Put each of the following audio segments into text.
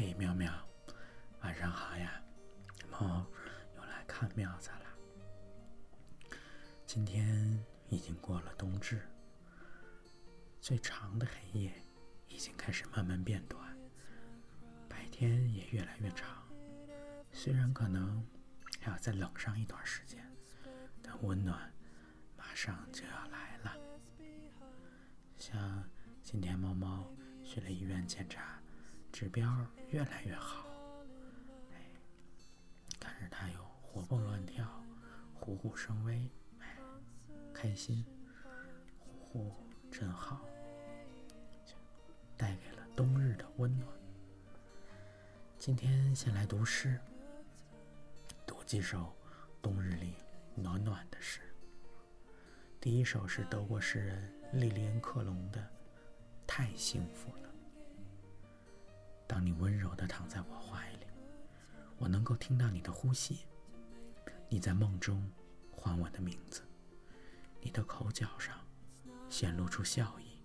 嘿，妙妙，晚上好呀！猫又来看妙子了。今天已经过了冬至，最长的黑夜已经开始慢慢变短，白天也越来越长。虽然可能还要再冷上一段时间，但温暖马上就要来了。像今天猫猫去了医院检查。指标越来越好，哎，看着它又活蹦乱跳，虎虎生威，哎，开心，呼呼真好，带给了冬日的温暖。今天先来读诗，读几首冬日里暖暖的诗。第一首是德国诗人莉莲·克隆的《太幸福了》。当你温柔地躺在我怀里，我能够听到你的呼吸。你在梦中唤我的名字，你的口角上显露出笑意。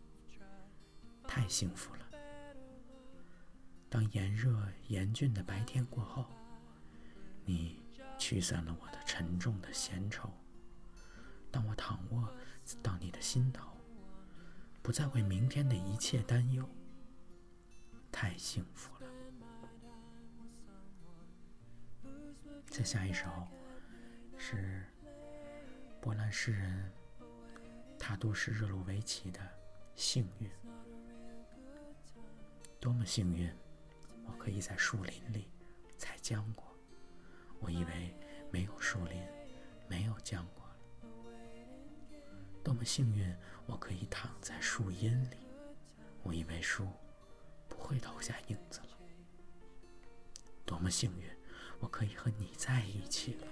太幸福了。当炎热严峻的白天过后，你驱散了我的沉重的闲愁。当我躺卧到你的心头，不再为明天的一切担忧。太幸福了。再下一首是波兰诗人塔杜什热鲁维奇的《幸运》。多么幸运，我可以在树林里采浆果。我以为没有树林，没有浆果了。多么幸运，我可以躺在树荫里。我以为树。不会投下影子了。多么幸运，我可以和你在一起了。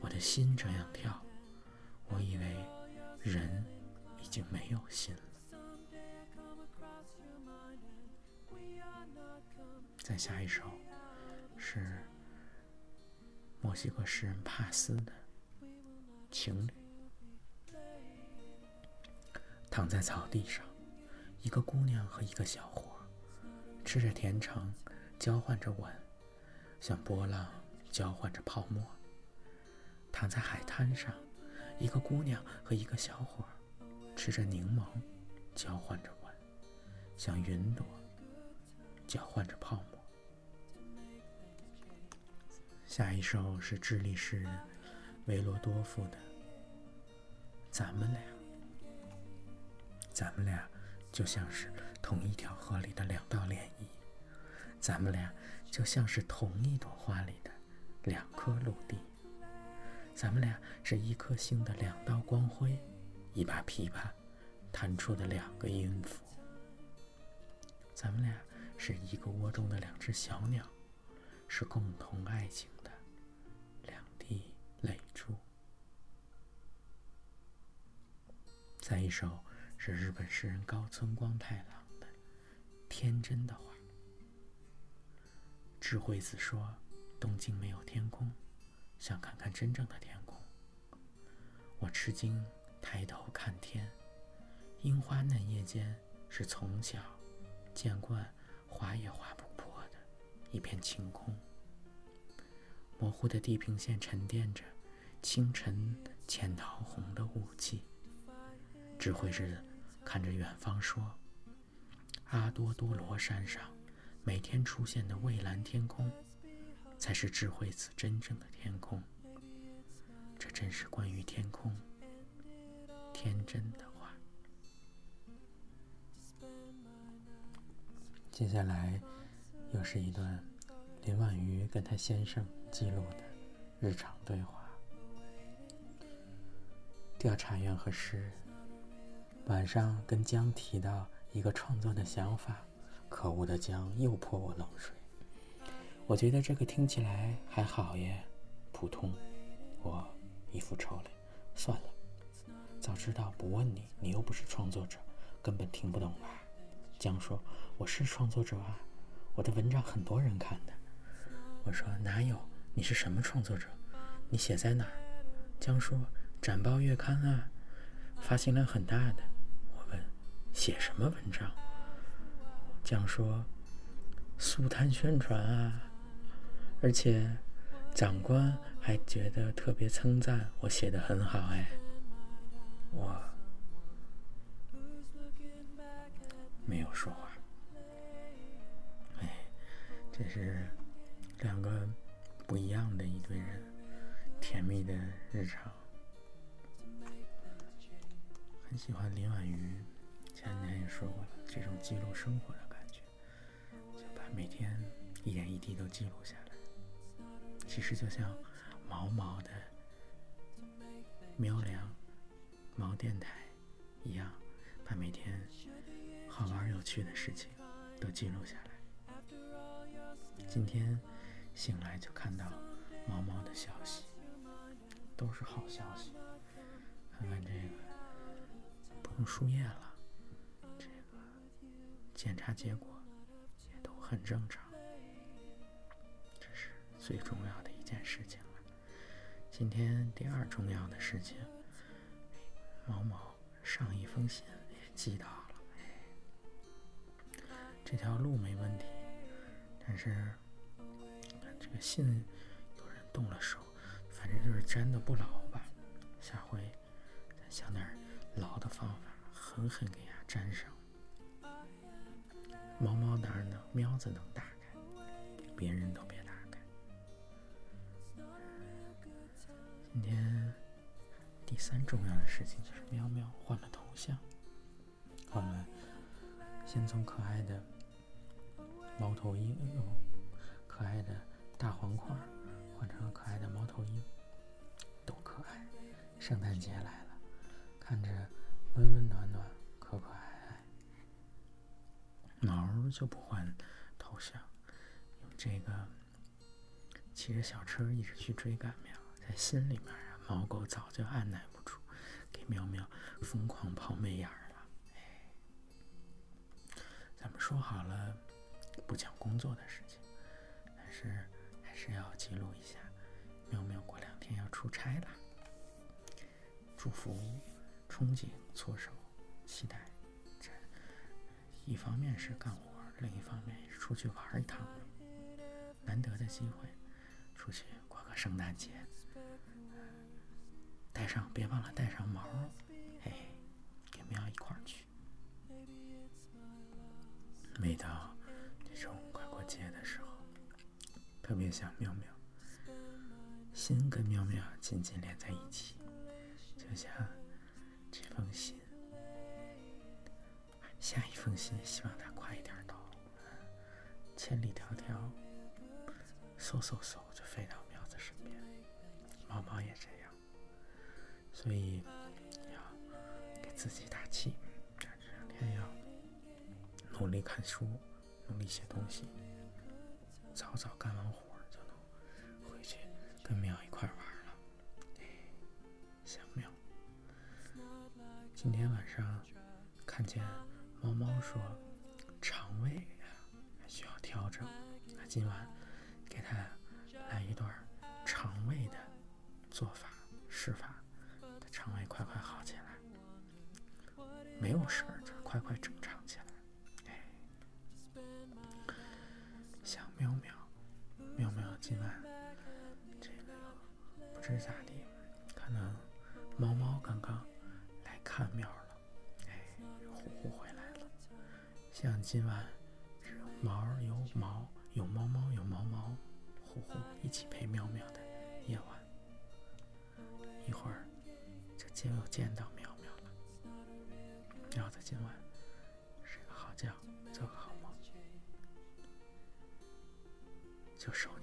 我的心这样跳，我以为人已经没有心了。再下一首是墨西哥诗人帕斯的情侣，躺在草地上，一个姑娘和一个小伙。吃着甜橙，交换着吻，像波浪交换着泡沫。躺在海滩上，一个姑娘和一个小伙吃着柠檬，交换着吻，像云朵交换着泡沫。下一首是智利诗人维罗多夫的《咱们俩》，咱们俩就像是。同一条河里的两道涟漪，咱们俩就像是同一朵花里的两颗陆地。咱们俩是一颗星的两道光辉，一把琵琶弹出的两个音符。咱们俩是一个窝中的两只小鸟，是共同爱情的两滴泪珠。再一首是日本诗人高村光太郎。天真的话，智慧子说：“东京没有天空，想看看真正的天空。”我吃惊，抬头看天，樱花嫩叶间是从小见惯、划也划不破的一片晴空。模糊的地平线沉淀着清晨浅桃红的雾气。智慧子看着远方说。阿多多罗山上，每天出现的蔚蓝天空，才是智慧子真正的天空。这真是关于天空天真的话。接下来，又是一段林婉瑜跟她先生记录的日常对话。调查员和诗人晚上跟江提到。一个创作的想法，可恶的江又泼我冷水。我觉得这个听起来还好耶，普通。我一副臭脸，算了。早知道不问你，你又不是创作者，根本听不懂吧？江说：“我是创作者啊，我的文章很多人看的。”我说：“哪有？你是什么创作者？你写在哪儿？”江说：“展报月刊啊，发行量很大的。”写什么文章？讲说：“速谈宣传啊，而且长官还觉得特别称赞我写的很好哎，我没有说话，哎，这是两个不一样的一对人，甜蜜的日常，很喜欢林婉瑜，前两天也说过了，这种记录生活的感觉，就把。每天一点一滴都记录下来，其实就像毛毛的喵粮毛电台一样，把每天好玩有趣的事情都记录下来。今天醒来就看到毛毛的消息，都是好消息。看看这个，不用输液了，检查结果也都。很正常，这是最重要的一件事情了。今天第二重要的事情，毛毛上一封信也寄到了。这条路没问题，但是这个信有人动了手，反正就是粘的不牢吧。下回再想点牢的方法，狠狠给它粘上。猫猫当然能，喵子能打开，别人都别打开。今天第三重要的事情就是喵喵换了头像，换了，先从可爱的猫头鹰，哎呦，可爱的大黄块换成可爱的猫头鹰，多可爱！圣诞节来了，看着温温暖暖，可可爱。毛就不换头像，用这个骑着小车一直去追赶喵，在心里面啊，毛狗早就按耐不住，给喵喵疯狂抛媚眼了。哎，咱们说好了不讲工作的事情，但是还是要记录一下，喵喵过两天要出差了，祝福、憧憬、措手、期待。一方面是干活，另一方面是出去玩一趟，难得的机会，出去过个圣诞节，带上别忘了带上毛，嘿，跟喵一块儿去。每到这种快过节的时候，特别想喵喵，心跟喵喵紧紧连在一起，就像这封信。下一封信，希望它快一点到，千里迢迢，嗖嗖嗖就飞到苗子身边。毛毛也这样，所以要给自己打气，这两天要努力看书，努力写东西，早早干完活就能回去跟苗一块玩了。想苗，今天晚上看见。猫猫说：“肠胃啊需要调整，那今晚给它来一段肠胃的做法施法，它肠胃快快好起来，没有事儿，就快快正常起来。”哎，想喵喵，喵喵今晚这个不知咋地，可能猫猫刚刚来看喵了。像今晚毛有毛有猫猫有毛毛，呼呼一起陪喵喵的夜晚，一会儿就见又见到喵喵了。喵子今晚睡个好觉，做个好梦，就收。